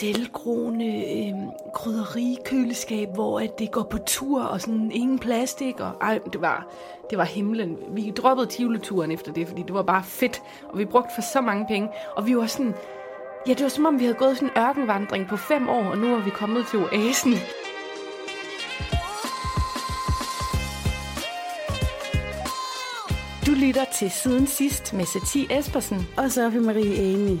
selvgroende øh, krydderikøleskab, hvor at det går på tur og sådan ingen plastik. Og, ej, det var, det var himlen. Vi droppede Tivoli-turen efter det, fordi det var bare fedt. Og vi brugte for så mange penge. Og vi var sådan... Ja, det var som om, vi havde gået sådan en ørkenvandring på fem år, og nu er vi kommet til oasen. Du lytter til Siden Sidst med Satie Espersen. Og Sofie Marie Eni.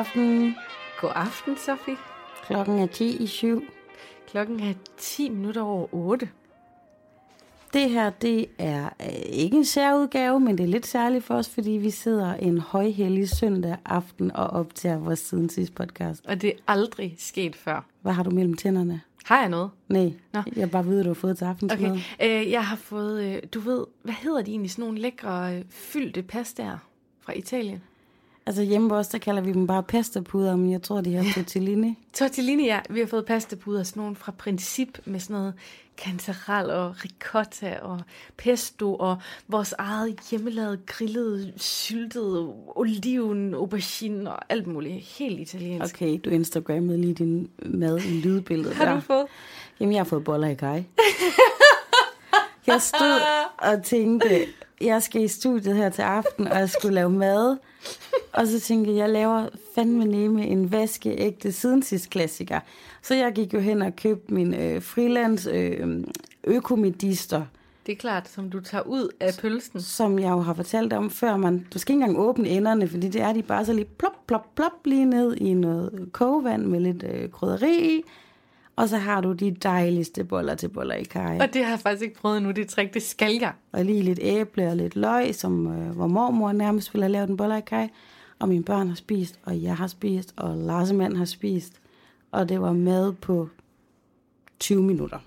Aften. God aften, Sofie. Klokken er 10 i 7. Klokken er 10 minutter over 8. Det her, det er øh, ikke en særudgave, men det er lidt særligt for os, fordi vi sidder en højhellig søndag aften og optager vores siden sidste podcast. Og det er aldrig sket før. Hvad har du mellem tænderne? Har jeg noget? Nej, Nå. jeg bare ved, at du har fået til aftensmad. Okay. Øh, jeg har fået, øh, du ved, hvad hedder de egentlig, sådan nogle lækre øh, fyldte pastaer fra Italien? Altså hjemme hos os, der kalder vi dem bare pastapuder, men jeg tror, de har tortellini. Tortellini, ja. Vi har fået pastapuder, sådan nogle fra Princip, med sådan noget kantarel og ricotta og pesto og vores eget hjemmelavede grillede, syltede oliven, aubergine og alt muligt. Helt italiensk. Okay, du Instagrammede lige din mad i lydbilledet Har der. du fået? Jamen, jeg har fået boller i kaj. jeg stod og tænkte, jeg skal i studiet her til aften, og jeg skulle lave mad. Og så tænkte jeg, jeg laver fandme nemme en vaskeægte siden sidst klassiker. Så jeg gik jo hen og købte min øh, freelance øh, økomedister, Det er klart, som du tager ud af pølsen. som jeg jo har fortalt om før. Man, du skal ikke engang åbne enderne, fordi det er de bare så lige plop, plop, plop lige ned i noget kogevand med lidt øh, krydderi i. Og så har du de dejligste boller til boller i kaj. Og det har jeg faktisk ikke prøvet endnu, det trick, det skal jeg. Og lige lidt æble og lidt løg, som, øh, hvor mormor nærmest ville have lavet en boller i kaj. Og mine børn har spist, og jeg har spist, og Lars mand har spist. Og det var mad på 20 minutter.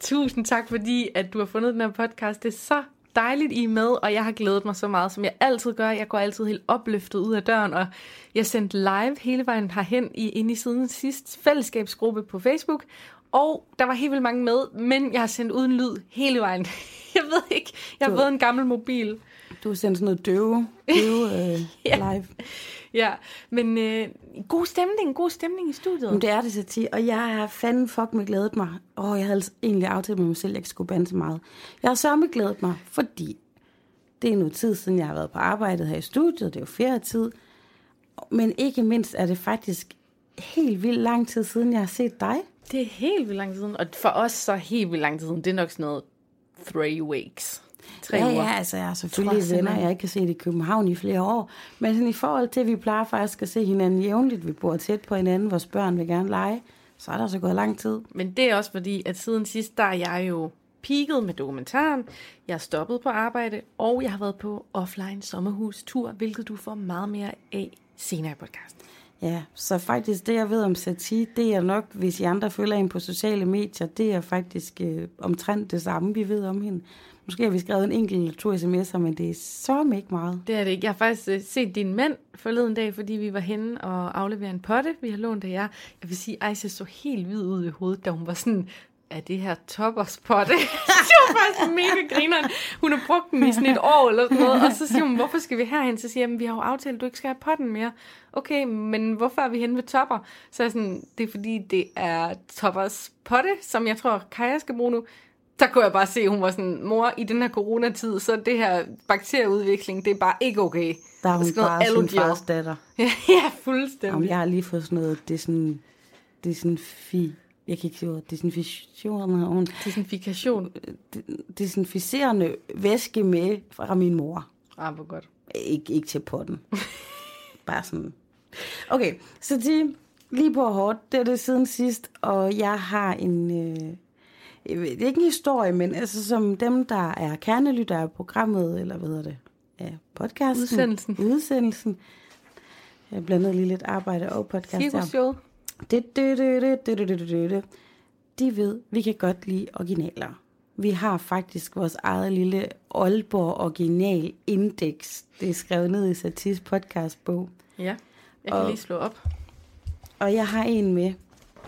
Tusind tak, fordi at du har fundet den her podcast. Det er så dejligt, I er med, og jeg har glædet mig så meget, som jeg altid gør. Jeg går altid helt opløftet ud af døren, og jeg sendte live hele vejen herhen i, inde i siden sidst fællesskabsgruppe på Facebook. Og der var helt vildt mange med, men jeg har sendt uden lyd hele vejen. Jeg ved ikke, jeg har fået en gammel mobil. Du har sendt sådan noget døve, døve øh, Ja. live. Ja, men øh, god stemning, god stemning i studiet. Men det er det, Sati. Og jeg er fanden fuck med glædet mig. Åh, jeg havde altså egentlig aftalt med mig selv, at jeg ikke skulle bande så meget. Jeg har så med glædet mig, fordi det er noget tid siden, jeg har været på arbejdet her i studiet. Det er jo ferietid. Men ikke mindst er det faktisk helt vildt lang tid siden, jeg har set dig. Det er helt vildt lang tid siden, og for os så helt vildt lang tid siden. Det er nok sådan noget three weeks. Tre ja, uger. ja, altså jeg har selvfølgelig venner, jeg ikke kan se det i København i flere år. Men sådan i forhold til, at vi plejer faktisk at se hinanden jævnligt, vi bor tæt på hinanden, vores børn vil gerne lege, så er der så gået lang tid. Men det er også fordi, at siden sidst, der er jeg jo peaked med dokumentaren. Jeg er stoppet på arbejde, og jeg har været på offline sommerhus-tur, hvilket du får meget mere af senere i podcasten. Ja, så faktisk det, jeg ved om Satie, det er nok, hvis I andre følger hende på sociale medier, det er faktisk øh, omtrent det samme, vi ved om hende. Måske har vi skrevet en enkelt eller to sms'er, men det er så ikke meget. Det er det ikke. Jeg har faktisk øh, set din mand forleden dag, fordi vi var henne og aflevere en potte, vi har lånt af jer. Jeg vil sige, Ejse så helt hvid ud i hovedet, da hun var sådan, er det her toppers potte? det var faktisk mega grineren. Hun har brugt den i sådan et år eller sådan noget, og så siger hun, hvorfor skal vi herhen? Så siger jeg, "Men vi har jo aftalt, at du ikke skal have potten mere. Okay, men hvorfor er vi henne ved topper? Så er sådan, det er fordi, det er toppers potte, som jeg tror, Kaja skal bruge nu. Der kunne jeg bare se, at hun var sådan, mor, i den her coronatid, så det her bakterieudvikling, det er bare ikke okay. Der er hun bare sin fars datter. Ja, ja fuldstændig. Om jeg har lige fået sådan noget, det er sådan, det er sådan fi, jeg kan ikke sige desinfektion, Desinfikation. desinficerende væske med fra min mor. Ah, hvor godt. Ikke, ikke til potten. Bare sådan. Okay, så de lige på hårdt, det er det siden sidst, og jeg har en, øh, det er ikke en historie, men altså som dem, der er kernelytter af programmet, eller hvad hedder det, ja, podcasten. Udsendelsen. Udsendelsen. Jeg blandede lige lidt arbejde og podcast. Cirkusshowet. De ved, vi kan godt lide originaler. Vi har faktisk vores eget lille Aalborg Original Index. Det er skrevet ned i Satis podcastbog. Ja, jeg kan og, lige slå op. Og jeg har en med,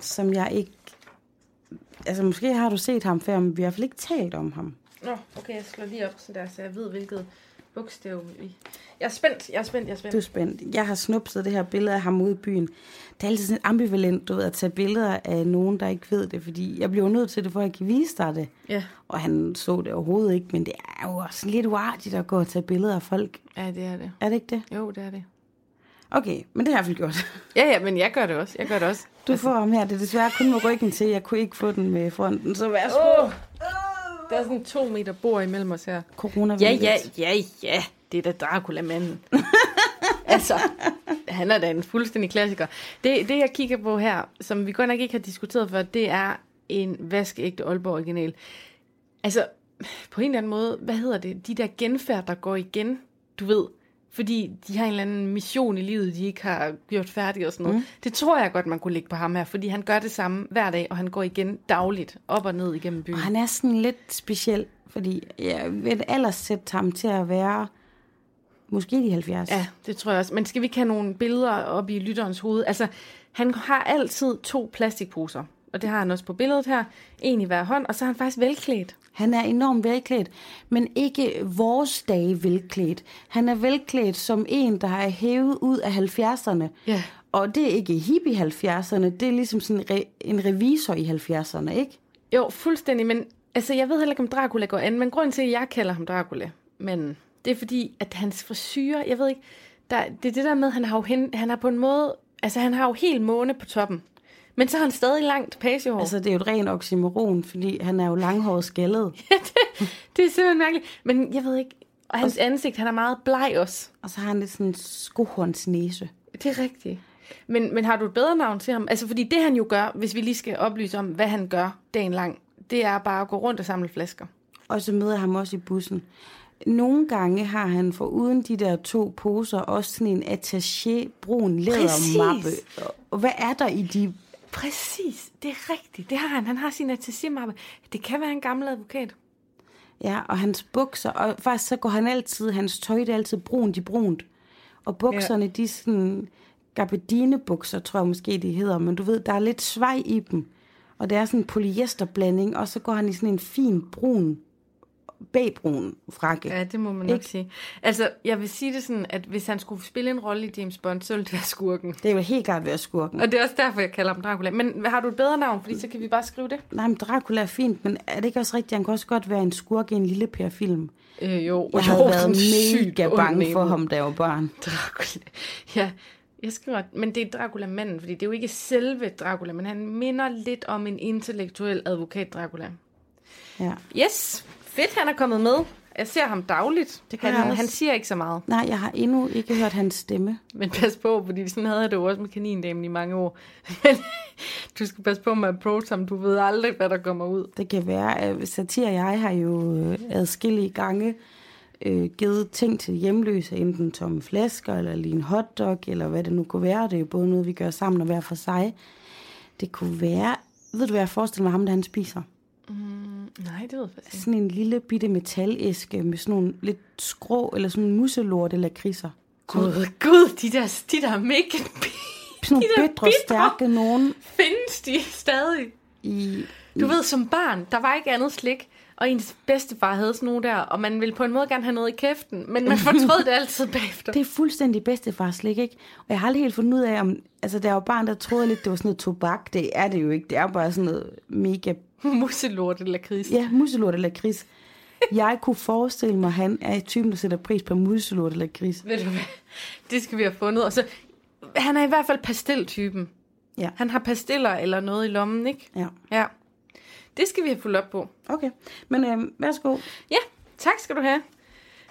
som jeg ikke... Altså, måske har du set ham før, men vi har i hvert fald ikke talt om ham. Nå, okay, jeg slår lige op, så, der, så jeg ved, hvilket bogstav. Jeg er spændt, jeg er spændt, jeg er spændt. Du er spændt. Jeg har snupset det her billede af ham ude i byen. Det er altid sådan ambivalent, du ved, at tage billeder af nogen, der ikke ved det, fordi jeg bliver nødt til det, for at jeg kan vise dig det. Ja. Og han så det overhovedet ikke, men det er jo også lidt uartigt at gå og tage billeder af folk. ja, det er det. Er det ikke det? Jo, det er det. Okay, men det har jeg i hvert fald gjort. Ja, ja, men jeg gør det også. Jeg gør det også. Du får ham her. Det er desværre kun med ryggen til. Jeg kunne ikke få den med fronten, så værsgo. Åh, der er sådan to meter bord imellem os her. Corona Ja, ja, ja, ja. Det er da Dracula-manden. altså, han er da en fuldstændig klassiker. Det, det, jeg kigger på her, som vi godt nok ikke har diskuteret før, det er en vaskeægte Aalborg original. Altså, på en eller anden måde, hvad hedder det? De der genfærd, der går igen, du ved, fordi de har en eller anden mission i livet, de ikke har gjort færdig og sådan noget. Mm. Det tror jeg godt, man kunne lægge på ham her, fordi han gør det samme hver dag, og han går igen dagligt op og ned igennem byen. Og han er sådan lidt speciel, fordi jeg vil ellers sætte ham til at være måske de 70. Ja, det tror jeg også. Men skal vi ikke have nogle billeder op i lytterens hoved? Altså, han har altid to plastikposer. Og det har han også på billedet her. En i hver hånd, og så er han faktisk velklædt. Han er enormt velklædt, men ikke vores dage velklædt. Han er velklædt som en, der er hævet ud af 70'erne. Ja. Og det er ikke hippie 70'erne, det er ligesom sådan en, re- en revisor i 70'erne, ikke? Jo, fuldstændig. Men altså, jeg ved heller ikke, om Dracula går an. Men grunden til, at jeg kalder ham Dracula, men det er fordi, at hans frisyrer, jeg ved ikke, der, det er det der med, han har jo hen, han har på en måde, altså han har jo helt måne på toppen. Men så har han stadig langt pagehår. Altså, det er jo et rent oxymoron, fordi han er jo langhåret skaldet. det er simpelthen mærkeligt. Men jeg ved ikke, og hans ansigt, han er meget bleg også. Og så har han lidt sådan en skohornsnæse. Det er rigtigt. Men, men har du et bedre navn til ham? Altså, fordi det han jo gør, hvis vi lige skal oplyse om, hvad han gør dagen lang, det er bare at gå rundt og samle flasker. Og så møder jeg ham også i bussen. Nogle gange har han for uden de der to poser også sådan en attaché brun lædermappe. Og hvad er der i de... Præcis, det er rigtigt. Det har han. Han har sin attaché-mappe. Det kan være en gammel advokat. Ja, og hans bukser, og faktisk så går han altid, hans tøj det er altid brunt i brunt. Og bukserne, ja. de er sådan gabardinebukser, tror jeg måske de hedder, men du ved, der er lidt svej i dem. Og det er sådan en polyesterblanding, og så går han i sådan en fin brun, bagbrun frakke. Ja, det må man nok sige. Altså, jeg vil sige det sådan, at hvis han skulle spille en rolle i James Bond, så ville det være skurken. Det er jo helt klart være skurken. Og det er også derfor, jeg kalder ham Dracula. Men har du et bedre navn? Fordi så kan vi bare skrive det. Nej, men Dracula er fint, men er det ikke også rigtigt? Han kan også godt være en skurk i en lille Per-film. Øh, jo. Jeg havde jo, været mega bange for ham, da jeg var barn. Dracula. Ja, jeg skriver, men det er Dracula-manden, fordi det er jo ikke selve Dracula, men han minder lidt om en intellektuel advokat Dracula. Ja. Yes, fedt han er kommet med. Jeg ser ham dagligt. Det gør han, han siger ikke så meget. Nej, jeg har endnu ikke hørt hans stemme. Men pas på, fordi sådan havde jeg det jo også med kanindamen i mange år. Men du skal passe på med approach ham. Du ved aldrig, hvad der kommer ud. Det kan være, at Satir og jeg har jo øh, adskillige gange øh, givet ting til hjemløse, enten tomme flasker, eller lige en hotdog, eller hvad det nu kunne være. Det er jo både noget, vi gør sammen og hver for sig. Det kunne være, ved du hvad jeg forestiller mig ham, der han spiser? Nej, det ved jeg faktisk ikke. Sådan en lille bitte metalæske med sådan nogle lidt skrå, eller sådan en muselort eller kriser. Gud, Gud, de der, de der mega Sådan nogle De bitre. stærke nogen findes de stadig. i... Du ved, som barn, der var ikke andet slik, og ens bedstefar havde sådan nogle der, og man ville på en måde gerne have noget i kæften, men man fortrød det altid bagefter. Det er fuldstændig bedstefarslik, ikke? Og jeg har aldrig helt fundet ud af, om... Altså, der var barn, der troede lidt, det var sådan noget tobak. Det er det jo ikke. Det er bare sådan noget mega... Muselort eller kris. Ja, muselort eller gris. Jeg kunne forestille mig, at han er typen, der sætter pris på muselort eller gris. Ved du hvad? Det skal vi have fundet. Og så, han er i hvert fald pasteltypen. Ja. Han har pastiller eller noget i lommen, ikke? Ja, Ja. Det skal vi have fulgt op på. okay. Men øhm, værsgo. Ja, tak skal du have.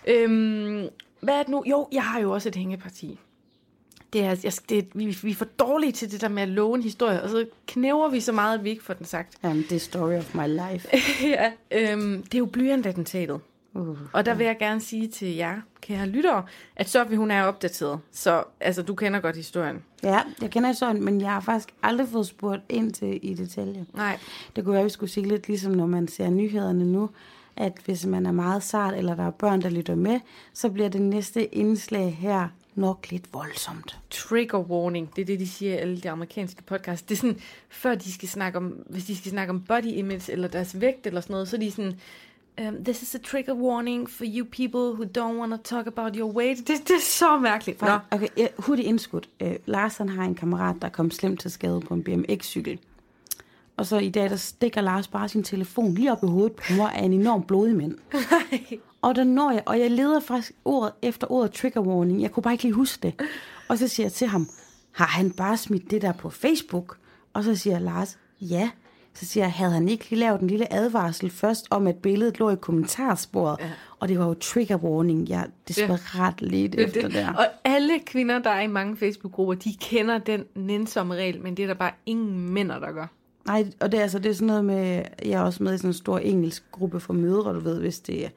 Øhm, hvad er det nu? Jo, jeg har jo også et hængeparti. Det er, jeg, det, vi, vi er for dårlige til det der med at love en historie, og så knæver vi så meget, at vi ikke får den sagt. Jamen, det er story of my life. ja, øhm, det er jo blyantattentatet. Uh, Og der vil jeg gerne sige til jer, kære lyttere, at Sofie, hun er opdateret. Så altså, du kender godt historien. ja, jeg kender sådan, men jeg har faktisk aldrig fået spurgt ind til i detaljer. Nej. Det kunne være, at vi skulle sige lidt ligesom, når man ser nyhederne nu, at hvis man er meget sart, eller der er børn, der lytter med, så bliver det næste indslag her nok lidt voldsomt. Trigger warning, det er det, de siger i alle de amerikanske podcasts. Det er sådan, før de skal snakke om, hvis de skal snakke om body image, eller deres vægt, eller sådan noget, så er de sådan, um, this is a trigger warning for you people who don't want to talk about your weight. Det, det er så mærkeligt. Nå. Okay, ja, hurtigt indskudt. Øh, Lars han har en kammerat, der kom slemt til skade på en BMX-cykel. Og så i dag, der stikker Lars bare sin telefon lige op i hovedet på mig af en enorm blodig mand. Og der når jeg, og jeg leder faktisk ordet efter ordet trigger warning. Jeg kunne bare ikke lige huske det. Og så siger jeg til ham, har han bare smidt det der på Facebook? Og så siger Lars, ja. Så siger jeg, havde han ikke lige lavet en lille advarsel først om, at billedet lå i kommentarsporet? Ja. Og det var jo trigger warning. Jeg desperat lidt efter det. der. Og alle kvinder, der er i mange Facebook-grupper, de kender den nænsomme regel, men det er der bare ingen mænd, der gør. Nej, og det er, altså, det er sådan noget med, jeg er også med i sådan en stor engelsk gruppe for mødre, du ved, hvis det er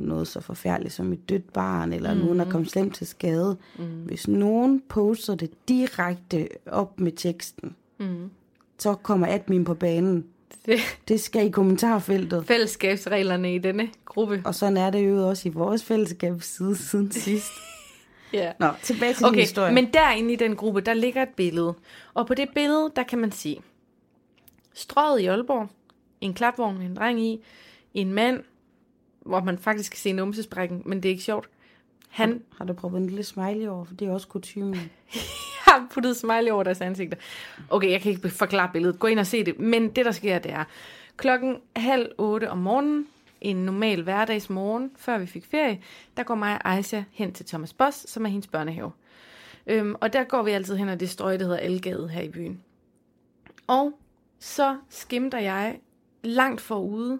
noget så forfærdeligt som et dødt barn, eller mm. nogen, der kom slemt til skade. Mm. Hvis nogen poster det direkte op med teksten, mm. så kommer admin på banen. Det, Det skal i kommentarfeltet. fællesskabsreglerne i denne gruppe. Og sådan er det jo også i vores fællesskabs side siden sidst. Ja. Nå, tilbage til Okay, historie. men derinde i den gruppe, der ligger et billede. Og på det billede, der kan man se strøget i Aalborg, en klapvogn med en dreng i, en mand, hvor man faktisk kan se numsesprækken, men det er ikke sjovt. Han Har du prøvet en lille smiley over, for det er også kutumen. har puttet smiley over deres ansigter. Okay, jeg kan ikke forklare billedet. Gå ind og se det. Men det, der sker, det er klokken halv otte om morgenen, en normal hverdagsmorgen, før vi fik ferie, der går mig og Aisha hen til Thomas Boss, som er hendes børnehave. Øhm, og der går vi altid hen ad det strøg, der hedder Algade her i byen. Og så skimter jeg langt forude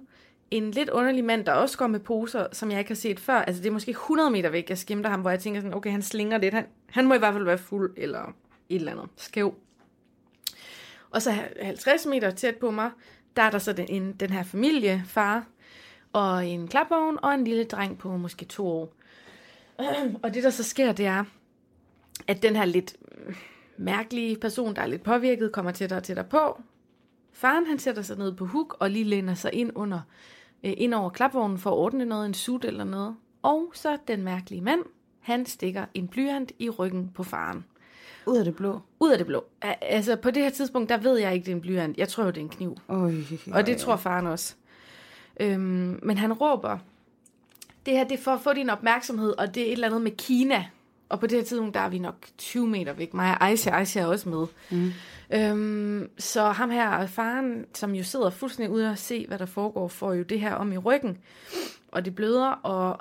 en lidt underlig mand, der også går med poser, som jeg ikke har set før. Altså det er måske 100 meter væk, jeg skimter ham, hvor jeg tænker sådan, okay, han slinger lidt. Han, han må i hvert fald være fuld eller et eller andet skæv. Og så 50 meter tæt på mig, der er der så den, en, den her familie, far og en klapvogn og en lille dreng på måske to år. Og det, der så sker, det er, at den her lidt mærkelige person, der er lidt påvirket, kommer tættere og tættere på. Faren, han sætter sig ned på huk og lige læner sig ind under øh, ind over klapvognen for at ordne noget, en sut eller noget. Og så den mærkelige mand, han stikker en blyant i ryggen på faren. Ud af det blå. Ud af det blå. Altså, på det her tidspunkt, der ved jeg ikke, det er en blyant. Jeg tror, det er en kniv. Øj, Og det tror faren også. Øhm, men han råber, det her det er for at få din opmærksomhed, og det er et eller andet med Kina. Og på det her tidspunkt, der er vi nok 20 meter væk. Mig og Aisha, Aisha er også med. Mm. Øhm, så ham her, faren, som jo sidder fuldstændig ude og se, hvad der foregår, får jo det her om i ryggen. Og det bløder, og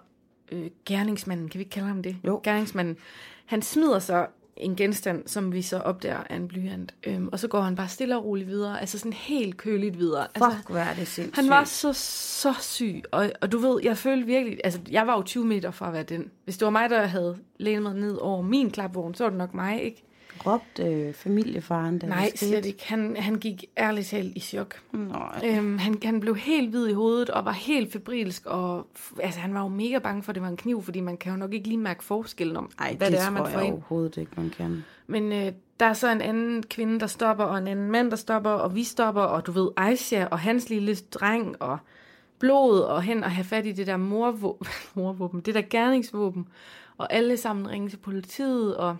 øh, gerningsmanden, kan vi ikke kalde ham det? Jo. Gerningsmanden, han smider så en genstand, som vi så opdager er en blyant. Øhm, og så går han bare stille og roligt videre. Altså sådan helt køligt videre. Altså, Fuck, hvor er det sindssygt. han var så, så syg, og, og du ved, jeg følte virkelig, altså jeg var jo 20 meter fra at være den. Hvis det var mig, der havde lænet mig ned over min klapvogn, så var det nok mig, ikke? Råbte øh, familiefaren, da Nej, det skete? slet ikke. Han, han gik ærligt talt i chok. Nej. Øhm, han, han blev helt hvid i hovedet og var helt febrilsk, og altså, han var jo mega bange for, at det var en kniv, fordi man kan jo nok ikke lige mærke forskellen om, Ej, hvad det, det er, man får ind. overhovedet ikke, man kan. Men øh, der er så en anden kvinde, der stopper, og en anden mand, der stopper, og vi stopper, og du ved, Aisha og hans lille dreng, og blod, og hen og have fat i det der morvåben, morvåben det der gerningsvåben, og alle sammen ringe til politiet, og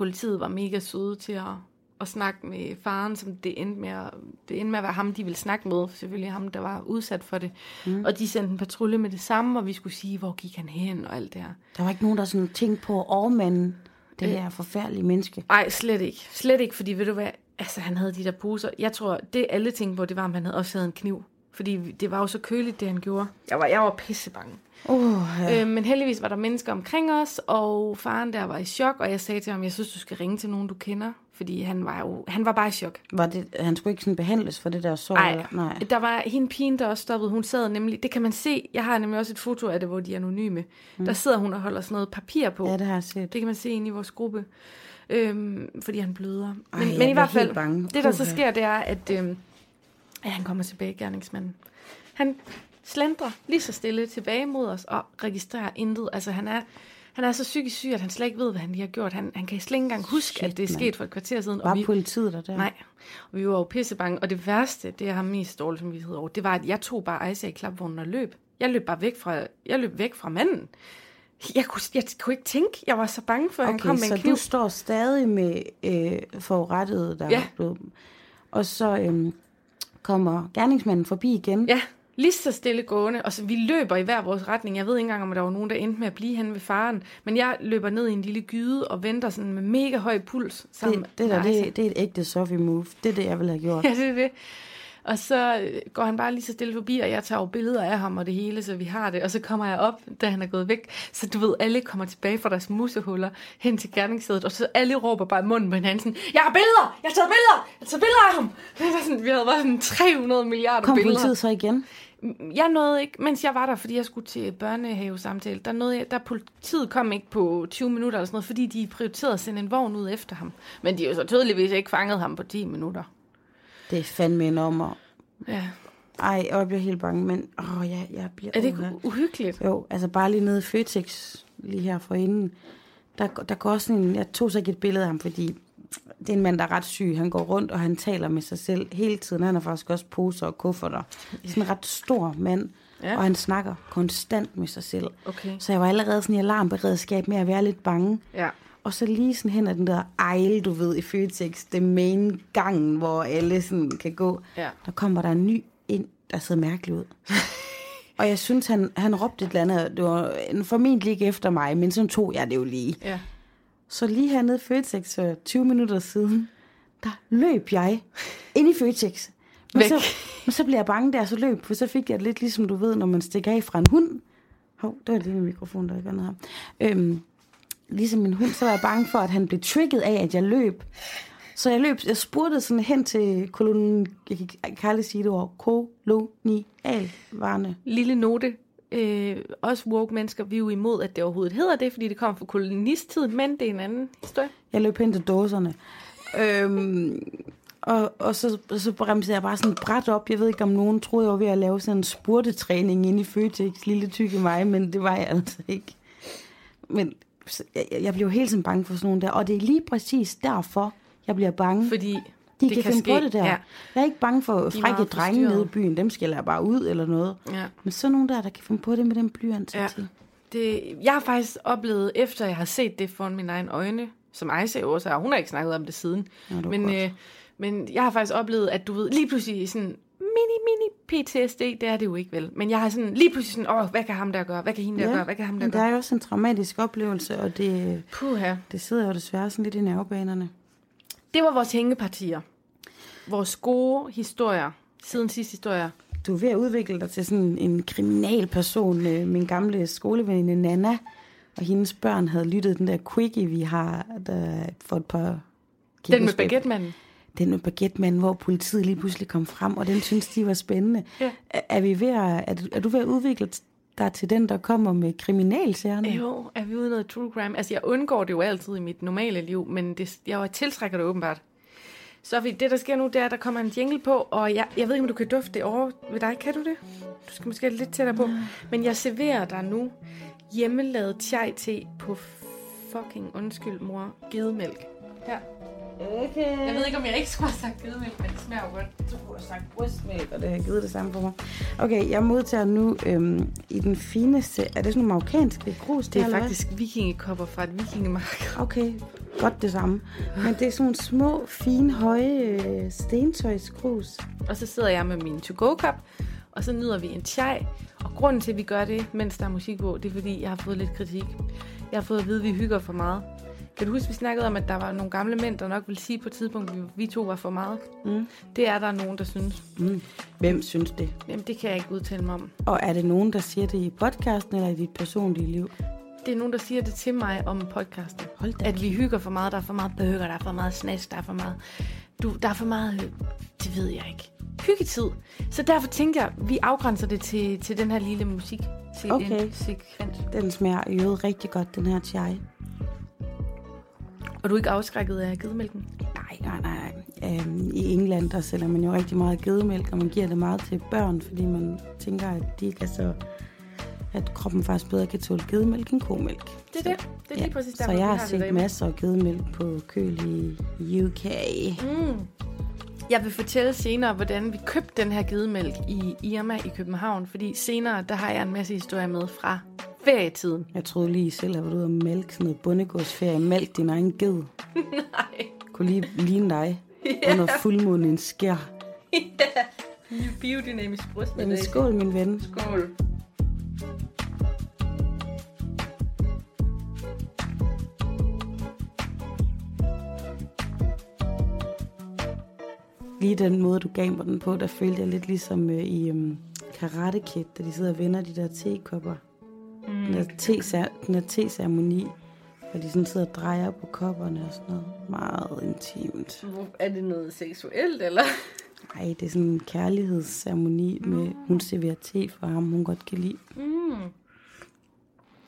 politiet var mega søde til at, at snakke med faren, som det endte, med at, det endte med at være ham, de ville snakke med, selvfølgelig ham, der var udsat for det. Mm. Og de sendte en patrulje med det samme, og vi skulle sige, hvor gik han hen, og alt det her. Der var ikke nogen, der sådan tænkte på overmanden. Det her forfærdelige menneske. Nej, slet ikke. Slet ikke, fordi ved du hvad, altså han havde de der poser. Jeg tror, det alle tænkte på, det var, om han havde også havde en kniv. Fordi det var jo så køligt, det han gjorde. Jeg var, jeg var pissebange. Uh, ja. Øh, men heldigvis var der mennesker omkring os, og faren der var i chok, og jeg sagde til ham, jeg synes, du skal ringe til nogen, du kender. fordi han var jo, han var bare i chok. Var det, han skulle ikke sådan behandles for det der sår? Nej, der var hende pigen, der også stoppede. Hun sad nemlig, det kan man se, jeg har nemlig også et foto af det, hvor de er anonyme. Mm. Der sidder hun og holder sådan noget papir på. Ja, det har jeg set. Det kan man se inde i vores gruppe, øhm, fordi han bløder. Men, Ej, men jeg i hvert fald, bange. det der så sker, det er, at, øhm, at han kommer tilbage, gerningsmanden. Han slendrer lige så stille tilbage mod os og registrerer intet. Altså han er, han er så psykisk syg, at han slet ikke ved, hvad han lige har gjort. Han, han kan slet ikke engang huske, Shit, at det er sket for et kvarter siden. Var og vi, politiet der der? Nej, og vi var jo pissebange. Og det værste, det jeg har mest dårlig samvittighed over, det var, at jeg tog bare Ejsa i klapvognen og løb. Jeg løb bare væk fra, jeg løb væk fra manden. Jeg kunne, jeg kunne ikke tænke, jeg var så bange for, at han Okay, kom med så en kniv. du står stadig med øh, forurettede, der Ja. blevet... Og så øhm, kommer gerningsmanden forbi igen. Ja, lige så stille gående, og så vi løber i hver vores retning. Jeg ved ikke engang, om der var nogen, der endte med at blive hen ved faren. Men jeg løber ned i en lille gyde og venter sådan med mega høj puls. Sammen det, det, der, det, det er et ægte Sophie move. Det er det, jeg ville have gjort. Ja, det er det. Og så øh, går han bare lige så stille forbi, og jeg tager jo billeder af ham og det hele, så vi har det. Og så kommer jeg op, da han er gået væk. Så du ved, alle kommer tilbage fra deres musehuller hen til gerningsstedet, og så alle råber bare i munden på hinanden sådan, jeg har billeder! Jeg har taget billeder! Jeg har taget billeder af ham! Det var sådan, vi havde bare sådan 300 milliarder Kom billeder. politiet så igen? Jeg nåede ikke, mens jeg var der, fordi jeg skulle til børnehavesamtale, der, nåede jeg, der politiet kom ikke på 20 minutter eller sådan noget, fordi de prioriterede at sende en vogn ud efter ham. Men de jo så tydeligvis ikke fanget ham på 10 minutter. Det er fandme en ommer. Ja. Ej, og jeg bliver helt bange, men åh, jeg, jeg bliver... Er det ikke uhyggeligt? Jo, altså bare lige nede i Føtex, lige her for inden, der, der går sådan en, jeg tog så ikke et billede af ham, fordi det er en mand, der er ret syg. Han går rundt, og han taler med sig selv hele tiden. Han har faktisk også poser og kufferter. Sådan en ret stor mand, ja. og han snakker konstant med sig selv. Okay. Så jeg var allerede sådan i alarmberedskab med at være lidt bange. Ja. Og så lige sådan hen ad den der ejle, du ved, i Føtex, det main gangen, hvor alle sådan kan gå. Ja. Der kommer der en ny ind, der ser mærkelig ud. og jeg synes, han, han råbte et eller andet. Det var formentlig ikke efter mig, men så tog jeg det jo lige. Ja. Så lige hernede i Føtex for 20 minutter siden, der løb jeg ind i Føtex. Men Væk. så, men så blev jeg bange der, så løb, for så fik jeg det lidt ligesom du ved, når man stikker af fra en hund. Hov, det var lige min mikrofon, der ikke var noget her. Øhm, ligesom en hund, så var jeg bange for, at han blev trigget af, at jeg løb. Så jeg løb, jeg spurgte sådan hen til kolonien, jeg kan aldrig sige det ord, kolonialvarne. Lille note. Øh, også woke mennesker, vi er jo imod, at det overhovedet hedder det, fordi det kommer fra kolonisttiden, men det er en anden historie. Jeg løb hen til dåserne. Øhm, og, og så, så bremsede jeg bare sådan bræt op. Jeg ved ikke, om nogen troede, jeg var ved at lave sådan en spurtetræning inde i Føtex, lille tykke mig, men det var jeg altså ikke. Men jeg, jeg blev helt sådan bange for sådan nogle der. Og det er lige præcis derfor, jeg bliver bange. Fordi De det kan, kan finde ske. på det der. Ja. Jeg er ikke bange for frække drenge nede i byen. Dem skal jeg bare ud eller noget. Ja. Men så nogen der, der kan finde på det med den blyant. Ja. til. Det, jeg har faktisk oplevet, efter jeg har set det foran mine egne øjne, som Ejsa jo også har, hun har ikke snakket om det siden, Nå, det men, godt. øh, men jeg har faktisk oplevet, at du ved, lige pludselig sådan mini, mini PTSD, det er det jo ikke vel, men jeg har sådan lige pludselig sådan, åh, hvad kan ham der gøre, hvad kan hende der gøre, hvad kan ham der men der gøre? er jo også en traumatisk oplevelse, og det, Puha. det sidder jo desværre sådan lidt i nervebanerne. Det var vores hængepartier. Vores gode historier, siden sidste historier. Du er ved at udvikle dig til sådan en kriminalperson. Øh, Min gamle skoleveninde Nana og hendes børn havde lyttet den der quickie, vi har der for et par... Den med baguettemanden. Den med baguettemanden, hvor politiet lige pludselig kom frem, og den synes de var spændende. Ja. Er, er, vi ved at, er, du- er du ved at udvikle dig til den, der kommer med kriminalsagerne? Jo, er vi ude i noget true crime? Altså, jeg undgår det jo altid i mit normale liv, men det, jeg tiltrækker det åbenbart. Så det, der sker nu, det er, at der kommer en jingle på, og jeg, jeg ved ikke, om du kan dufte det over ved dig. Kan du det? Du skal måske lidt tættere på. Men jeg serverer dig nu hjemmelavet chai-te på fucking, undskyld mor, gedemælk. Her. Okay. Jeg ved ikke, om jeg ikke skulle have sagt gedemælk, men det smager jo godt. Så kunne du sagt brystmælk, og det har givet det samme for mig. Okay, jeg modtager nu øhm, i den fineste... Er det sådan nogle marokkanske grus? Det er eller hvad? faktisk vikingekopper fra et vikingemark. Okay, godt det samme. Men det er sådan nogle små, fine, høje øh, stentøjsgrus. Og så sidder jeg med min to-go-kop, og så nyder vi en chai. Og grunden til, at vi gør det, mens der er musik på, det er, fordi jeg har fået lidt kritik. Jeg har fået at vide, at vi hygger for meget. Kan du huske, vi snakkede om, at der var nogle gamle mænd, der nok ville sige på et tidspunkt, at vi- to var for meget? Mm. Det er der nogen, der synes. Mm. Hvem synes det? Jamen, det kan jeg ikke udtale mig om. Og er det nogen, der siger det i podcasten eller i dit personlige liv? Det er nogen, der siger det til mig om podcasten. Hold da At vi hygger for meget. Der er for meget burger, der er for meget snask, der er for meget... Du, der er for meget... øh, Det ved jeg ikke. Hyggetid. Så derfor tænkte jeg, vi afgrænser det til, til den her lille musik. Til Okay. En sekvens. Den smager i øvrigt rigtig godt, den her chai. Og du er ikke afskrækket af gedemælken? Nej, nej, nej. Øhm, I England, der sælger man jo rigtig meget gedemælk, og man giver det meget til børn, fordi man tænker, at de ikke er så at kroppen faktisk bedre kan tåle gedemælk end komælk. Det er det. Det er lige præcis Så derfor, jeg har det set masser af gedemælk på køl i UK. Mm. Jeg vil fortælle senere, hvordan vi købte den her gedemælk i Irma i København, fordi senere, der har jeg en masse historier med fra ferietiden. Jeg troede lige selv, at jeg var ude og mælke sådan noget bondegårdsferie. Mælk din egen ged. Nej. Kunne lige ligne dig under fuldmånen skær. Ny biodynamisk bryst. Jamen skål, min ven. Skål. Lige den måde, du gav mig den på, der følte jeg lidt ligesom øh, i um, Karate Kid, da de sidder og vender de der tekopper. Mm. Den der te-ceremoni, hvor de sådan sidder og drejer på kopperne og sådan noget. Meget intimt. Er det noget seksuelt, eller? Ej, det er sådan en kærlighedsceremoni med, hun serverer te for ham, hun godt kan lide. Mm.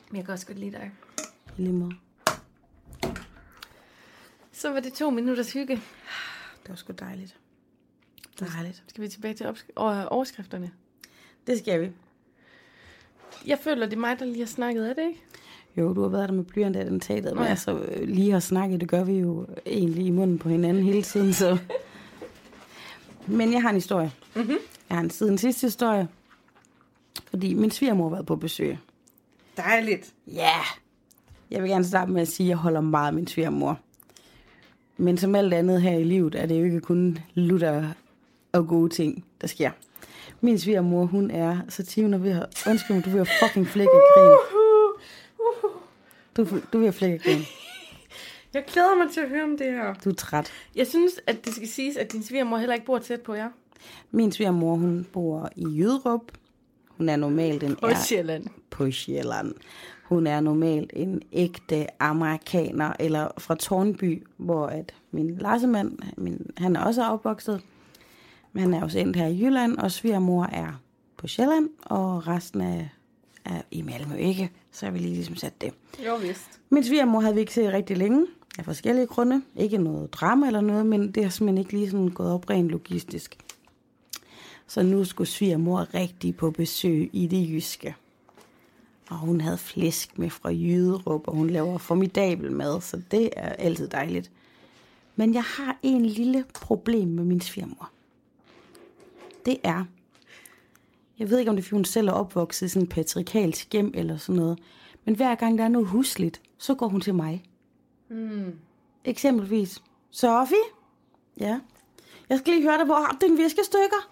Men jeg kan også godt lide dig. I lige måde. Så var det to minutters hygge. Det var sgu dejligt. Dejligt. Skal vi tilbage til overskrifterne? Det skal vi. Jeg føler, det er mig, der lige har snakket, er det ikke? Jo, du har været der med blyantattentatet, Nå men ja. altså lige har snakket, det gør vi jo egentlig i munden på hinanden hele tiden, så... Men jeg har en historie. Mhm. Jeg har en siden sidste historie, fordi min svigermor har været på besøg. Dejligt. Ja! Yeah. Jeg vil gerne starte med at sige, at jeg holder meget af min svigermor. Men som alt andet her i livet, er det jo ikke kun lutter og gode ting, der sker. Min svigermor, hun er så tivende ved at... Undskyld mig, du vil have fucking flække af grin. Du, du vil have flække af grin. Jeg glæder mig til at høre om det her. Du er træt. Jeg synes, at det skal siges, at din svigermor heller ikke bor tæt på jer. Min svigermor, hun bor i Jyderup. Hun er normalt en På Sjælland. på Sjælland. Hun er normalt en ægte amerikaner, eller fra Tornby, hvor at min Larsemand, min, han er også opvokset. Men han er også endt her i Jylland, og svigermor er på Sjælland, og resten er, er i Malmø ikke. Så har vi lige ligesom sat det. Jo, vist. Min svigermor havde vi ikke set rigtig længe, af forskellige grunde. Ikke noget drama eller noget, men det har simpelthen ikke lige sådan gået op rent logistisk. Så nu skulle svigermor rigtig på besøg i det jyske. Og hun havde flæsk med fra Jyderup, og hun laver formidabel mad, så det er altid dejligt. Men jeg har en lille problem med min svigermor. Det er, jeg ved ikke om det er, fordi hun selv er opvokset i sådan en patriarkalsk hjem eller sådan noget, men hver gang der er noget husligt, så går hun til mig. Mm. Eksempelvis, Sofie? Ja? Jeg skal lige høre dig, hvor har du dine viskestykker?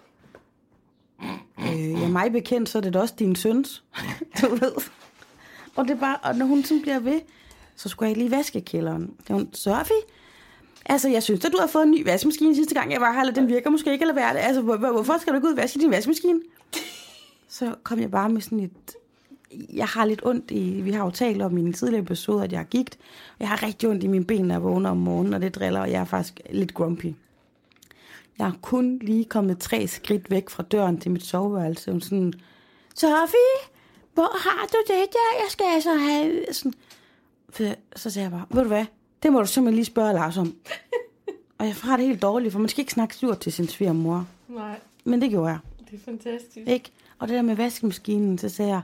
Øh, ja, mig bekendt, så er det da også din søns. du ved. Og, det er bare, og når hun sådan bliver ved, så skulle jeg lige vaske kælderen. Så hun, Sofie? Altså, jeg synes at du har fået en ny vaskemaskine sidste gang, jeg var her, eller den virker måske ikke, eller hvad er det? Altså, hvor, hvor- hvorfor skal du ikke ud og vaske din vaskemaskine? Så kom jeg bare med sådan et... Jeg har lidt ondt i... Vi har jo talt om i en tidligere episode, at jeg har gigt. Jeg har rigtig ondt i mine ben, når jeg vågner om morgenen, og det driller, og jeg er faktisk lidt grumpy. Jeg er kun lige kommet tre skridt væk fra døren til mit soveværelse. Hun sådan, Sofie, hvor har du det der? Jeg skal altså have... Sådan. Så sagde jeg bare, ved du hvad? Det må du simpelthen lige spørge Lars om. og jeg har det helt dårligt, for man skal ikke snakke surt til sin svigermor. Nej, Men det gjorde jeg. det er fantastisk. Ikke? Og det der med vaskemaskinen, så sagde jeg,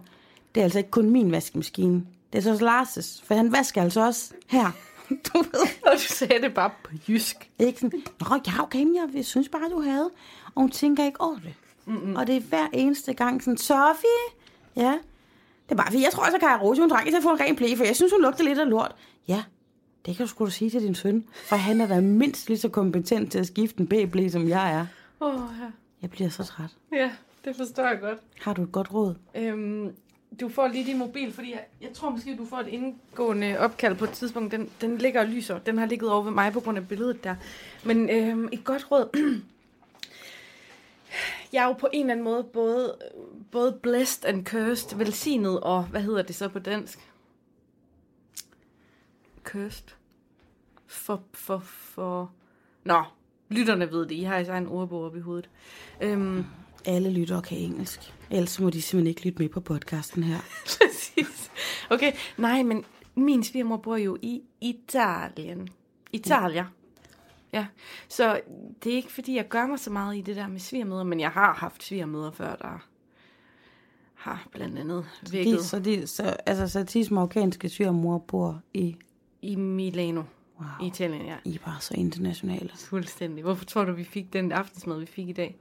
det er altså ikke kun min vaskemaskine. Det er så også Lars' for han vasker altså også her. du ved. Og du sagde det bare på jysk. Ikke sådan, Nå, ja, okay, men jeg synes bare, du havde. Og hun tænker ikke over det. Mm-hmm. Og det er hver eneste gang sådan, Sofie, ja. Det er bare, fordi jeg tror, at Kaja Rose, hun trænger til at få en ren plæ, for jeg synes, hun lugter lidt af lort. Ja, det kan du sgu da sige til din søn, for han er da mindst lige så kompetent til at skifte en B-blæ, som jeg er. Åh, oh, ja. Jeg bliver så træt. ja, det forstår jeg godt. Har du et godt råd? Øhm, du får lige din mobil, fordi jeg, jeg tror måske, du får et indgående opkald på et tidspunkt. Den, den ligger og lyser. Den har ligget over ved mig på grund af billedet der. Men øhm, et godt råd. Jeg er jo på en eller anden måde både, både blessed and cursed, velsignet og, hvad hedder det så på dansk? cursed. For, for, for... Nå, lytterne ved det. I har jeres egen ordbog op i hovedet. Øhm, Alle lytter kan engelsk. Ellers må de simpelthen ikke lytte med på podcasten her. Præcis. Okay, nej, men min svigermor bor jo i Italien. Italia. Ja, så det er ikke fordi, jeg gør mig så meget i det der med svigermøder, men jeg har haft svigermøder før, der har blandt andet vækket De, så, de, så, altså, så Tis marokkanske svigermor bor i... i Milano, Wow. i Italien, ja. I er bare så internationale. Fuldstændig. Hvorfor tror du, vi fik den aftensmad, vi fik i dag?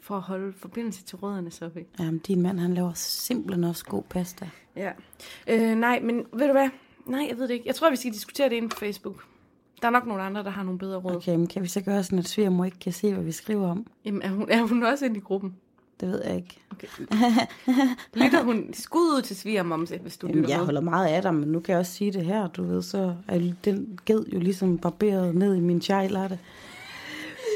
For at holde forbindelse til rødderne, Sofie. Jamen, din mand, han laver simpelthen også god pasta. Ja. Øh, nej, men ved du hvad? Nej, jeg ved det ikke. Jeg tror, vi skal diskutere det inde på Facebook. Der er nok nogle andre, der har nogle bedre råd. Okay. Okay, men kan vi så gøre sådan, at svigermor ikke kan se, hvad vi skriver om? Jamen, er hun, er hun også inde i gruppen? Det ved jeg ikke. Okay. lytter hun skud ud til svigermomse, hvis du Jamen, lytter jeg med? holder meget af dig, men nu kan jeg også sige det her, du ved, så er den ged jo ligesom barberet ned i min chai latte.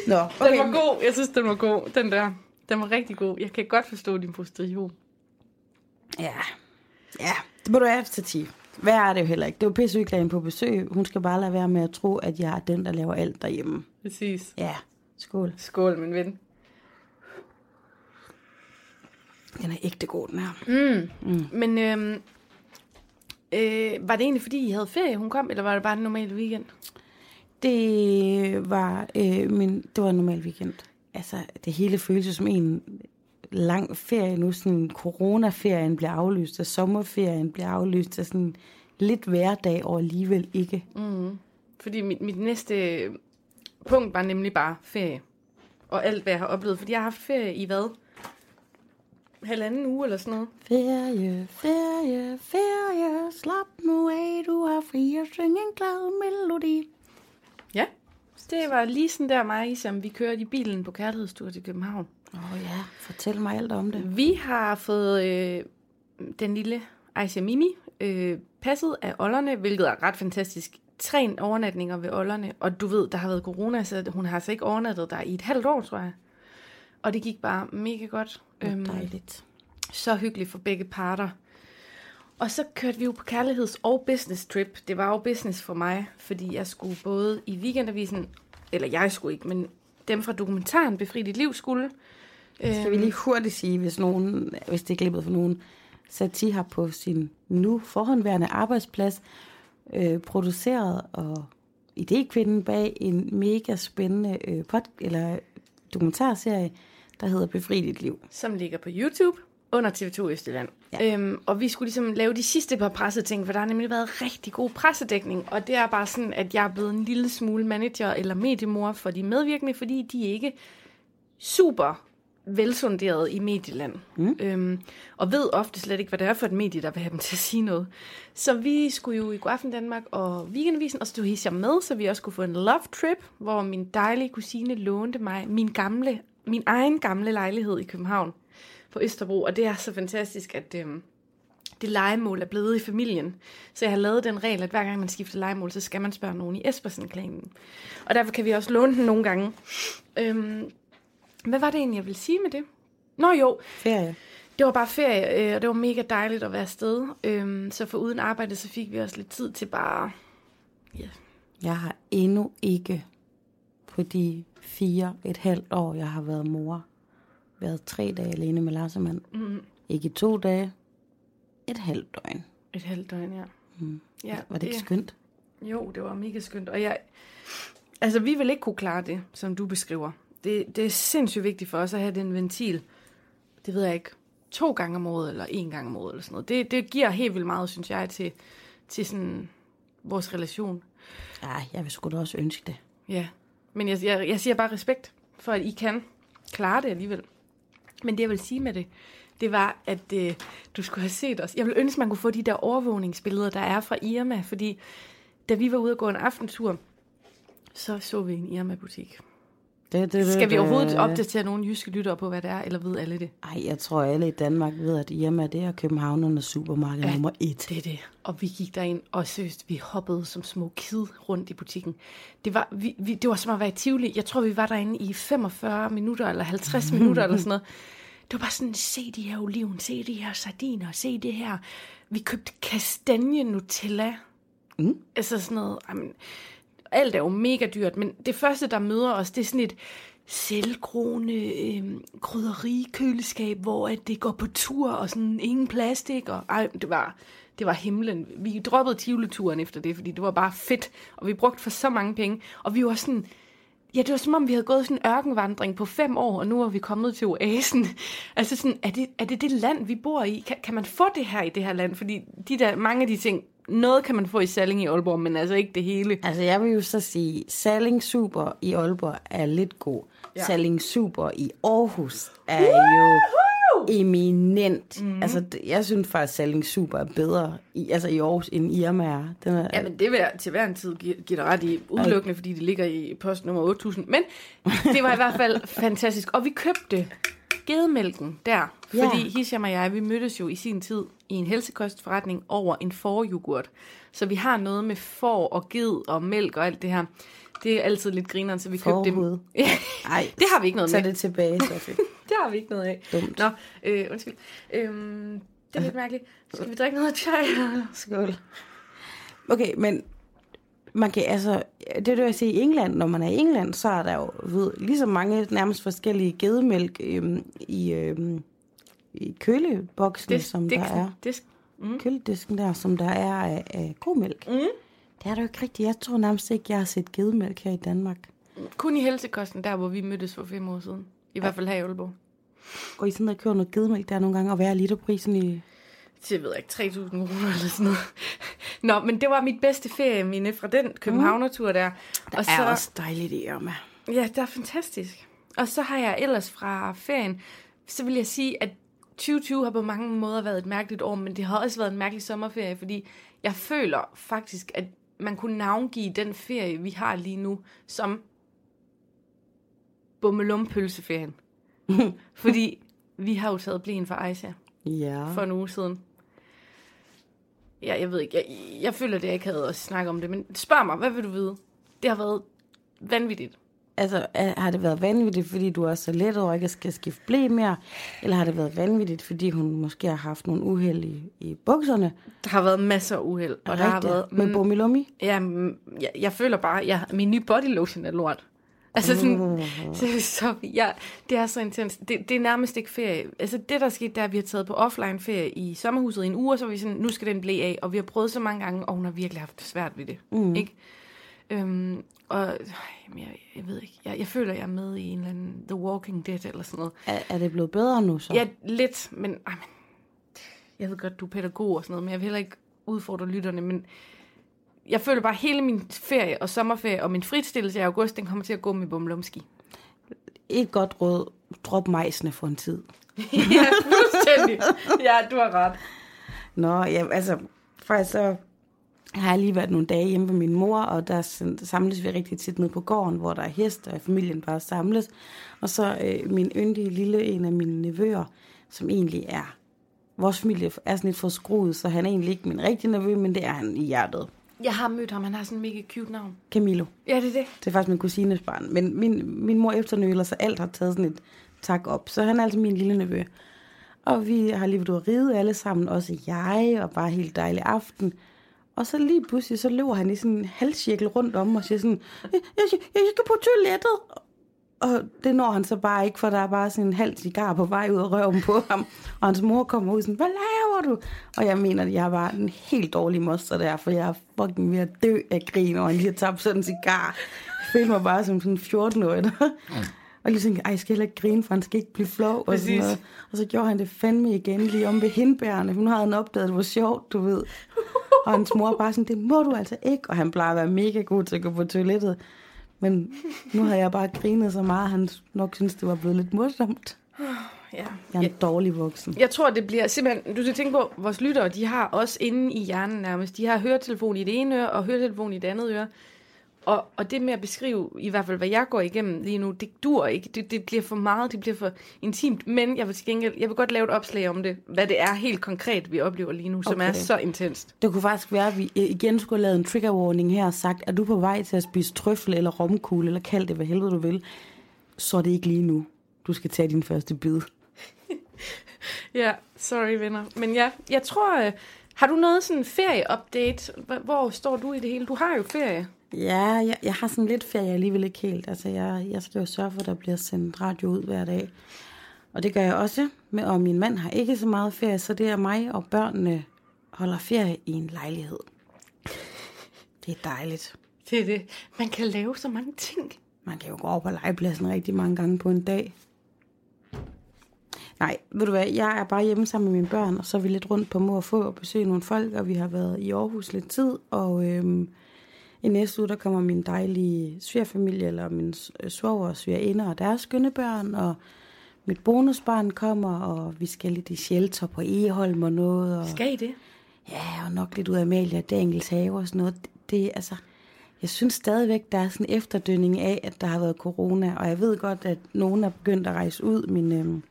Nå, Den okay. var god. Jeg synes, den var god. Den der. Den var rigtig god. Jeg kan godt forstå din frustration. Ja, ja, det må du have til 10. Hvad er det jo heller ikke? Det er jo pissehyggeligt på besøg. Hun skal bare lade være med at tro, at jeg er den, der laver alt derhjemme. Præcis. Ja, skål. Skål, min ven. Den er ægte god, den her. Mm. Men øhm, øh, var det egentlig, fordi I havde ferie, hun kom, eller var det bare en normal weekend? Det var, øh, min, det var en normal weekend. Altså, det hele føltes som en lang ferie nu. Sådan coronaferien bliver aflyst, og sommerferien bliver aflyst, og sådan lidt hverdag og alligevel ikke. Mm. Fordi mit, mit næste punkt var nemlig bare ferie. Og alt, hvad jeg har oplevet. Fordi jeg har haft ferie i hvad? Halvanden uge eller sådan noget. Ferie, ferie, ferie, slap nu af, du har fri at synge en glad melodi. Ja. Det var lige sådan der mig, som vi kørte i bilen på kærlighedstur til København. Åh oh, ja, fortæl mig alt om det. Vi har fået øh, den lille Aisha Mimi øh, passet af ollerne, hvilket er ret fantastisk. Tre overnatninger ved ollerne, og du ved, der har været corona, så hun har altså ikke overnattet der i et halvt år, tror jeg. Og det gik bare mega godt. Øhm, Dejligt. så hyggeligt for begge parter. Og så kørte vi jo på kærligheds- og business trip. Det var jo business for mig, fordi jeg skulle både i weekendavisen, eller jeg skulle ikke, men dem fra dokumentaren Befri dit liv skulle. Skal vi lige hurtigt sige, hvis, nogen, hvis det er glippet for nogen, Sati har på sin nu forhåndværende arbejdsplads øh, produceret og idékvinden bag en mega spændende øh, pod, eller dokumentarserie, der hedder Befri dit liv. som ligger på YouTube under TV2 Østjylland. Ja. Øhm, og vi skulle ligesom lave de sidste par presseting, for der har nemlig været rigtig god pressedækning. Og det er bare sådan, at jeg er blevet en lille smule manager eller mediemor for de medvirkende, fordi de ikke super velsunderet i medieland. Mm. Øhm, og ved ofte slet ikke, hvad det er for et medie, der vil have dem til at sige noget. Så vi skulle jo i Godaften Danmark og Weekendavisen, og så tog jeg med, så vi også kunne få en love trip, hvor min dejlige kusine lånte mig min gamle, min egen gamle lejlighed i København på Østerbro. Og det er så fantastisk, at øhm, det legemål er blevet i familien. Så jeg har lavet den regel, at hver gang man skifter legemål, så skal man spørge nogen i Espersen-klanen. Og derfor kan vi også låne den nogle gange. Øhm, hvad var det egentlig, jeg ville sige med det? Nå jo, Ferie. det var bare ferie, øh, og det var mega dejligt at være afsted. Øhm, så for uden arbejde, så fik vi også lidt tid til bare... Ja, Jeg har endnu ikke på de fire, et halvt år, jeg har været mor, været tre dage alene med Larsemann. mm, Ikke i to dage, et halvt døgn. et halvt døgn, ja. Mm. ja Var det ikke skønt? Jo, det var mega skønt. Og jeg, altså, vi vil ikke kunne klare det, som du beskriver. Det, det er sindssygt vigtigt for os at have den ventil. Det ved jeg ikke. To gange om året, eller en gang om året, eller sådan noget. Det, det giver helt vildt meget, synes jeg, til, til sådan vores relation. Ja, jeg vil sgu da også ønske det. Ja. Men jeg, jeg, jeg siger bare respekt for, at I kan klare det alligevel. Men det, jeg vil sige med det, det var, at øh, du skulle have set os. Jeg vil ønske, man kunne få de der overvågningsbilleder, der er fra Irma, fordi da vi var ude og gå en aftentur, så så vi en Irma-butik. Skal vi det- overhovedet opdatere nogle jyske lyttere på, hvad det er, eller ved alle det? Ej, jeg tror alle i Danmark ved, at Irma det er Københavnernes supermarked ja, nummer et. Det er det. Og vi gik derind, og seriøst, vi hoppede som små kid rundt i butikken. Det var, vi, vi, det var som at være i Tivoli. Jeg tror, vi var derinde i 45 minutter, eller 50 minutter, eller sådan noget. Det var bare sådan, se de her oliven, se de her sardiner, se det her. Vi købte kastanje Nutella. Mm. Altså sådan noget, jamen, alt er jo mega dyrt, men det første, der møder os, det er sådan et selvgroende øh, krydderikøleskab, hvor at det går på tur, og sådan ingen plastik, og ej, det var, det var himlen. Vi droppede tivleturen efter det, fordi det var bare fedt, og vi brugte for så mange penge, og vi var sådan, Ja, det var som om, vi havde gået sådan en ørkenvandring på fem år, og nu er vi kommet til oasen. Altså sådan, er det, er det det land, vi bor i? Kan, kan man få det her i det her land? Fordi de der, mange af de ting, noget kan man få i Salling i Aalborg, men altså ikke det hele. Altså jeg vil jo så sige, Salling Super i Aalborg er lidt god. Ja. Salling Super i Aarhus er jo eminent. Mm. Altså, jeg synes faktisk, at Salling Super er bedre i, altså i Aarhus, end Irma er. Den er ja, men det vil jeg til hver en tid give, give dig ret i, udelukkende, fordi det ligger i post nummer 8000. Men det var i hvert fald fantastisk. Og vi købte gedemælken der, fordi ja. Hisham og jeg, vi mødtes jo i sin tid i en helsekostforretning over en foryoghurt. Så vi har noget med får og ged og mælk og alt det her. Det er altid lidt grineren, så vi købte dem. Ja, Ej, det har vi ikke noget med. Tag det tilbage, Sofie. det har vi ikke noget af. Dumt. Nå, øh, undskyld. Øhm, det er lidt mærkeligt. Skal vi drikke noget chai? Skål. Okay, men man kan altså, det vil jeg sige, i England, når man er i England, så er der jo ved, lige så mange nærmest forskellige gedemælk øhm, i, øhm, i køleboksen, disk, som disk, der er. Disk. Mm. Køledisken der, som der er af, af komælk. Mm. Det er der jo ikke rigtigt. Jeg tror nærmest ikke, jeg har set gedemælk her i Danmark. Kun i helsekosten, der hvor vi mødtes for fem år siden. I ja. hvert fald her i Aalborg. Og I sådan der kører noget gedemælk der nogle gange, og hvad er literprisen i... Det ved jeg ikke, 3.000 kroner eller sådan noget. Nå, men det var mit bedste ferie, mine, fra den Københavner-tur der. Der og så, er også dejligt i Irma. Ja, det er fantastisk. Og så har jeg ellers fra ferien, så vil jeg sige, at 2020 har på mange måder været et mærkeligt år, men det har også været en mærkelig sommerferie, fordi jeg føler faktisk, at man kunne navngive den ferie, vi har lige nu, som bummelumpølseferien. fordi vi har jo taget blæen for Aisha ja. for en uge siden. Ja, jeg ved ikke. Jeg, jeg føler, at jeg ikke havde også snakket om det, men spørg mig, hvad vil du vide? Det har været vanvittigt. Altså, har det været vanvittigt, fordi du er så let over ikke skal skifte blæ mere? Eller har det været vanvittigt, fordi hun måske har haft nogle uheld i, i bukserne? Der har været masser af uheld. Og der har været, Med bumilummi? Ja, jeg, jeg føler bare, at jeg, min nye body lotion er lort. Altså sådan, uh. så, så ja, det er så intens. Det, det er nærmest ikke ferie. Altså det, der skete, der vi har taget på offline ferie i sommerhuset i en uge, og så var vi sådan, nu skal den blive af, og vi har prøvet så mange gange, og hun har virkelig haft svært ved det. Mm. Ikke? Øhm, og jeg, jeg ved ikke, jeg, jeg føler, jeg er med i en eller anden The Walking Dead eller sådan noget. Er, er det blevet bedre nu så? Ja, lidt, men, ej, men jeg ved godt, du er pædagog og sådan noget, men jeg vil heller ikke udfordre lytterne, men jeg føler bare, at hele min ferie og sommerferie og min fritstillelse i august, den kommer til at gå med bumlumski. Et godt råd, drop majsene for en tid. ja, fuldstændig. Ja, du har ret. Nå, ja, altså, faktisk så har jeg lige været nogle dage hjemme med min mor, og der samles vi rigtig tit ned på gården, hvor der er hest, og familien bare samles. Og så øh, min yndige lille, en af mine nevøer, som egentlig er, vores familie er sådan lidt for skruet, så han er egentlig ikke min rigtige nevø, men det er han i hjertet. Jeg har mødt ham, han har sådan en mega cute navn. Camilo. Ja, det er det. Det er faktisk min kusines barn. Men min, min mor efternøler, så alt har taget sådan et tak op. Så han er altså min lille nevø. Og vi har lige været ude at ride alle sammen, også jeg, og bare helt dejlig aften. Og så lige pludselig, så løber han i sådan en halvcirkel rundt om og siger sådan, jeg, jeg, jeg skal på toilettet. Og det når han så bare ikke, for der er bare sådan en halv cigar på vej ud af røven på ham. Og hans mor kommer ud sådan, hvad laver du? Og jeg mener, at jeg bare en helt dårlig moster der, for jeg er fucking ved at dø af grin, og han lige har tabt sådan en cigar. Jeg føler mig bare som sådan en 14-årig. Og lige tænkte, ej, jeg skal heller ikke grine, for han skal ikke blive flov. Og, sådan noget. og så gjorde han det fandme igen lige om ved hindbærene. Hun havde han opdaget, det var sjovt, du ved. Og hans mor bare sådan, det må du altså ikke. Og han plejer at være mega god til at gå på toilettet. Men nu har jeg bare grinet så meget, at han nok synes, det var blevet lidt morsomt. Ja. Jeg er en jeg, dårlig voksen. Jeg tror, det bliver simpelthen... Du skal tænke på, vores lyttere, de har også inde i hjernen nærmest. De har høretelefon i det ene øre, og høretelefon i det andet øre. Og, og det med at beskrive, i hvert fald hvad jeg går igennem lige nu, det dur ikke. Det, det bliver for meget, det bliver for intimt. Men jeg vil, til gengæld, jeg vil godt lave et opslag om det, hvad det er helt konkret, vi oplever lige nu, som okay. er så intenst. Det kunne faktisk være, at vi igen skulle have lavet en trigger warning her og sagt, er du på vej til at spise trøffel eller romkugle, eller kald det, hvad helvede du vil, så er det ikke lige nu. Du skal tage din første bid. ja, sorry venner. Men ja, jeg tror, øh, Har du noget sådan ferie-update? Hvor står du i det hele? Du har jo ferie. Ja, jeg, jeg har sådan lidt ferie alligevel ikke helt. Altså, jeg, jeg skal jo sørge for, at der bliver sendt radio ud hver dag. Og det gør jeg også. Men, og min mand har ikke så meget ferie, så det er mig og børnene holder ferie i en lejlighed. Det er dejligt. Det er det. Man kan lave så mange ting. Man kan jo gå over på legepladsen rigtig mange gange på en dag. Nej, ved du hvad, jeg er bare hjemme sammen med mine børn, og så er vi lidt rundt på mor og få og besøge nogle folk, og vi har været i Aarhus lidt tid, og øhm, i næste uge, der kommer min dejlige svigerfamilie, eller min øh, svoger og svigerinde og deres skønne børn, og mit bonusbarn kommer, og vi skal lidt i shelter på Eholm og noget, og Skal I det? Ja, og nok lidt ud af Amalia Daniels have og sådan noget. Det, det altså, jeg synes stadigvæk, der er sådan en efterdønning af, at der har været corona, og jeg ved godt, at nogen er begyndt at rejse ud. Min, øhm, en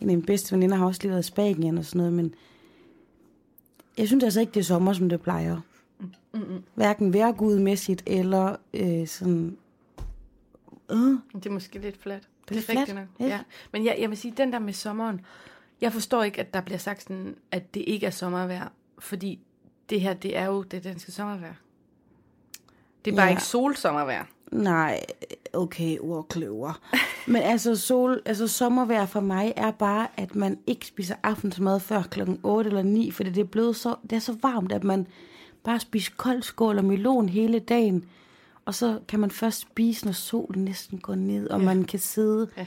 af mine bedste veninder har også lige været i Spanien og sådan noget, men jeg synes altså ikke, det er sommer, som det plejer. Mm-mm. Hverken vejrgudmæssigt eller øh, sådan... Øh, Det er måske lidt fladt. Det er det er fladt, rigtigt nok. ikke? Ja. Men jeg, jeg vil sige, den der med sommeren, jeg forstår ikke, at der bliver sagt sådan, at det ikke er sommervejr, fordi det her, det er jo det danske sommervejr. Det er bare Ja. ikke solsommervejr. Nej, okay, ordkløver. Men altså, sol, altså sommervejr for mig er bare, at man ikke spiser aftensmad før klokken 8 eller 9, fordi det er blevet så, det er så varmt, at man bare spiser kold skål og melon hele dagen. Og så kan man først spise, når solen næsten går ned, og ja. man kan sidde. Ja.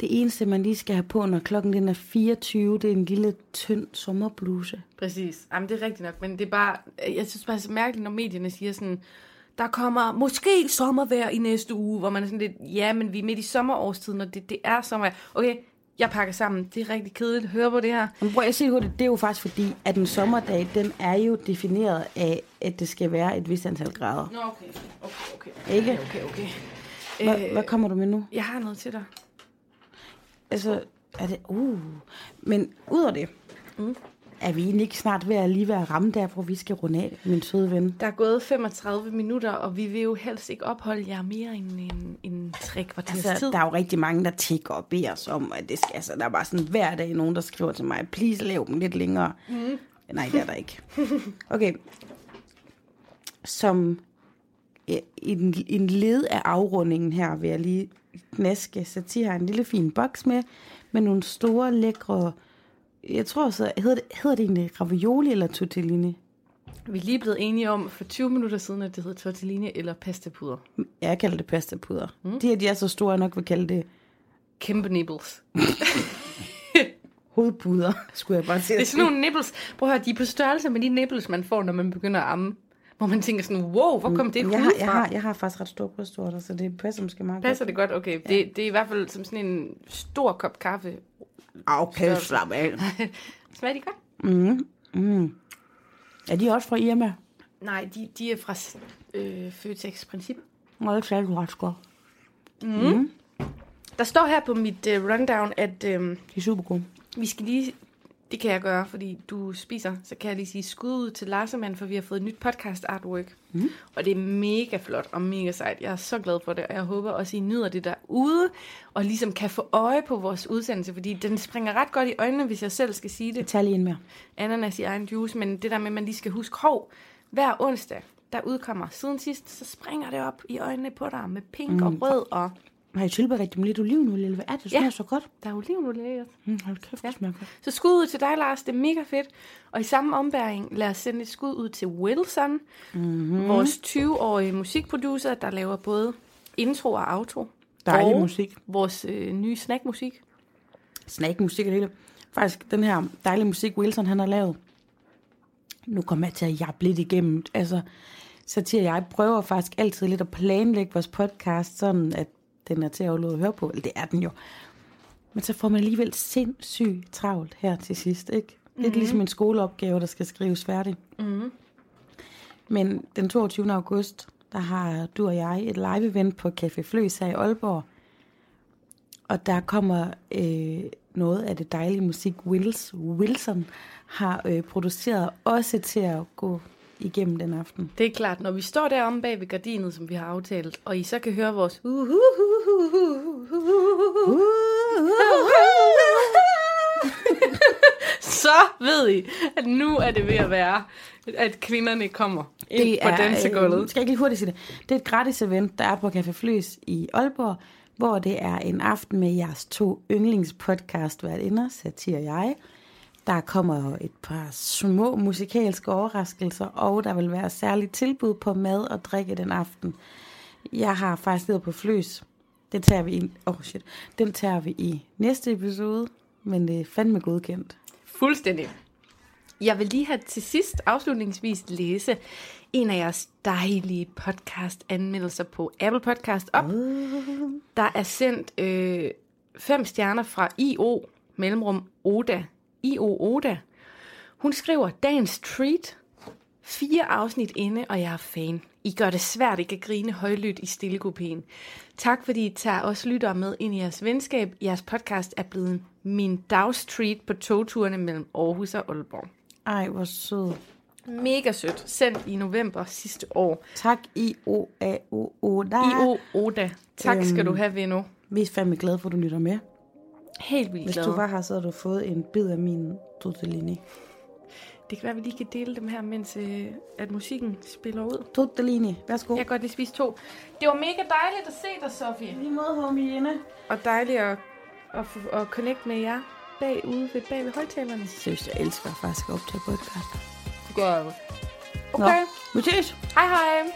Det eneste, man lige skal have på, når klokken den er 24, det er en lille, tynd sommerbluse. Præcis. Jamen, det er rigtigt nok, men det er bare, jeg synes bare, det er så mærkeligt, når medierne siger sådan, der kommer måske sommervejr i næste uge, hvor man er sådan lidt, ja, men vi er midt i sommerårstiden, og det, det er sommervejr. Okay, jeg pakker sammen. Det er rigtig kedeligt. Hør på det her. Men prøv at se hurtigt, det er jo faktisk fordi, at en sommerdag, den er jo defineret af, at det skal være et vist antal grader. Nå, okay. Okay, okay. Ikke? Okay, okay. Hvad, hvad kommer du med nu? Jeg har noget til dig. Altså, er det... Uh. Men ud af det, mm. Er vi egentlig ikke snart ved at lige være ramme der, hvor vi skal runde af, min søde ven? Der er gået 35 minutter, og vi vil jo helst ikke opholde jer mere end en, en tre kvarters Altså, tid. der er jo rigtig mange, der tigger og beder os om, at det skal, altså, der er bare sådan hver dag nogen, der skriver til mig, please lav dem lidt længere. Mm. Nej, det er der ikke. Okay. Som en, en led af afrundingen her, vil jeg lige knaske. Satir har en lille fin boks med, med nogle store, lækre, jeg tror så, hedder det, hedder det egentlig ravioli eller tortellini? Vi er lige blevet enige om for 20 minutter siden, at det hedder tortellini eller pastapuder. Jeg kalder det pastapuder. Mm. De her, de er så store, jeg nok vil kalde det Kæmpe nibbles. hovedpuder, skulle jeg bare sige. Det er sådan nogle nibbles. Prøv at høre, de er på størrelse med de nibbles, man får, når man begynder at amme. Hvor man tænker sådan, wow, hvor kom det jeg har, jeg, har, jeg har faktisk ret store brystvorter, så det passer måske meget Passer det godt? Okay, det, det er i hvert fald som sådan en stor kop kaffe. Okay, slap af. Smager de godt? Er de også fra Irma? Nej, de, de er fra øh, Føtex Princip. Nå, det sagde du ret godt. Der står her på mit øh, rundown, at øh, De er super gode. vi skal lige... Det kan jeg gøre, fordi du spiser. Så kan jeg lige sige skud ud til Larsemann, for vi har fået et nyt podcast artwork. Mm. Og det er mega flot og mega sejt. Jeg er så glad for det, og jeg håber også, I nyder det derude. Og ligesom kan få øje på vores udsendelse, fordi den springer ret godt i øjnene, hvis jeg selv skal sige det. Tag lige en mere. ananas i egen juice, men det der med, at man lige skal huske, hov, hver onsdag, der udkommer siden sidst, så springer det op i øjnene på dig med pink mm. og rød, og Har I tilberedt dem lidt olivenolie, eller hvad er det? Det smager Ja. så godt. der er olivenolie i det. Mm, hold kæft, det smager godt. Så skud ud til dig, Lars. Det er mega fedt. Og i samme ombæring, lad os sende et skud ud til Wilson, mm-hmm. vores 20-årige musikproducer, der laver både intro og outro. Dejlig og musik. vores øh, nye snackmusik. Snackmusik og det hele. Faktisk, den her dejlige musik, Wilson han har lavet. Nu kommer jeg til at jappe lidt igennem. Altså, så til jeg prøver faktisk altid lidt at planlægge vores podcast, sådan at den er til at at høre på. Eller det er den jo. Men så får man alligevel sindssygt travlt her til sidst, ikke? Det er mm-hmm. ligesom en skoleopgave, der skal skrives færdig. Mm-hmm. Men den 22. august, der har du og jeg et live-event på Café Fløs her i Aalborg. Og der kommer øh, noget af det dejlige musik, Wills Wilson har øh, produceret, også til at gå igennem den aften. Det er klart, når vi står deromme bag ved gardinet, som vi har aftalt, og I så kan høre vores så ved I, at nu er det ved at være, at kvinderne kommer ind Det på er, dansegulvet. øh, skal jeg ikke lige hurtigt sige det? Det er et gratis event, der er på Café Fløs i Aalborg, hvor det er en aften med jeres to yndlingspodcast værtinder, Satir jeg. Der kommer et par små musikalske overraskelser, og der vil være særligt tilbud på mad og drikke den aften. Jeg har faktisk været på Fløs. Det tager vi i, oh shit, den tager vi i næste episode, men det er fandme godkendt. Fuldstændig. Jeg vil lige have til sidst afslutningsvis læse en af jeres dejlige podcast-anmeldelser på Apple Podcast op. Der er sendt øh, fem stjerner fra IO, mellemrum Oda. IO Oda. Hun skriver, dagens treat. Fire afsnit inde, og jeg er fan. I gør det svært ikke at grine højlydt i stillekopien. Tak fordi I tager os lyttere med ind i jeres venskab. Jeres podcast er blevet min dagstreat på togturene mellem Aarhus og Aalborg. Ej, hvor sød. Mega sødt. Sendt i november sidste år. Tak, I-O-A-O-O. IO Oda. Tak skal du have, Veno. Vi er fandme glade for, at du lytter med. Helt vildt Hvis glad. du var her, så havde du fået en bid af min tortellini. Det kan være, at vi lige kan dele dem her, mens øh, at musikken spiller ud. Tortellini, værsgo. Jeg kan godt lige spise to. Det var mega dejligt at se dig, Sofie. Lige måde, homiene. Og dejligt at, at, at connecte med jer bagude ved, bag ved højtalerne. Seriøst, jeg elsker faktisk at optage podcast. Gør jeg. Nå, Okay. vi ses. Hej hej.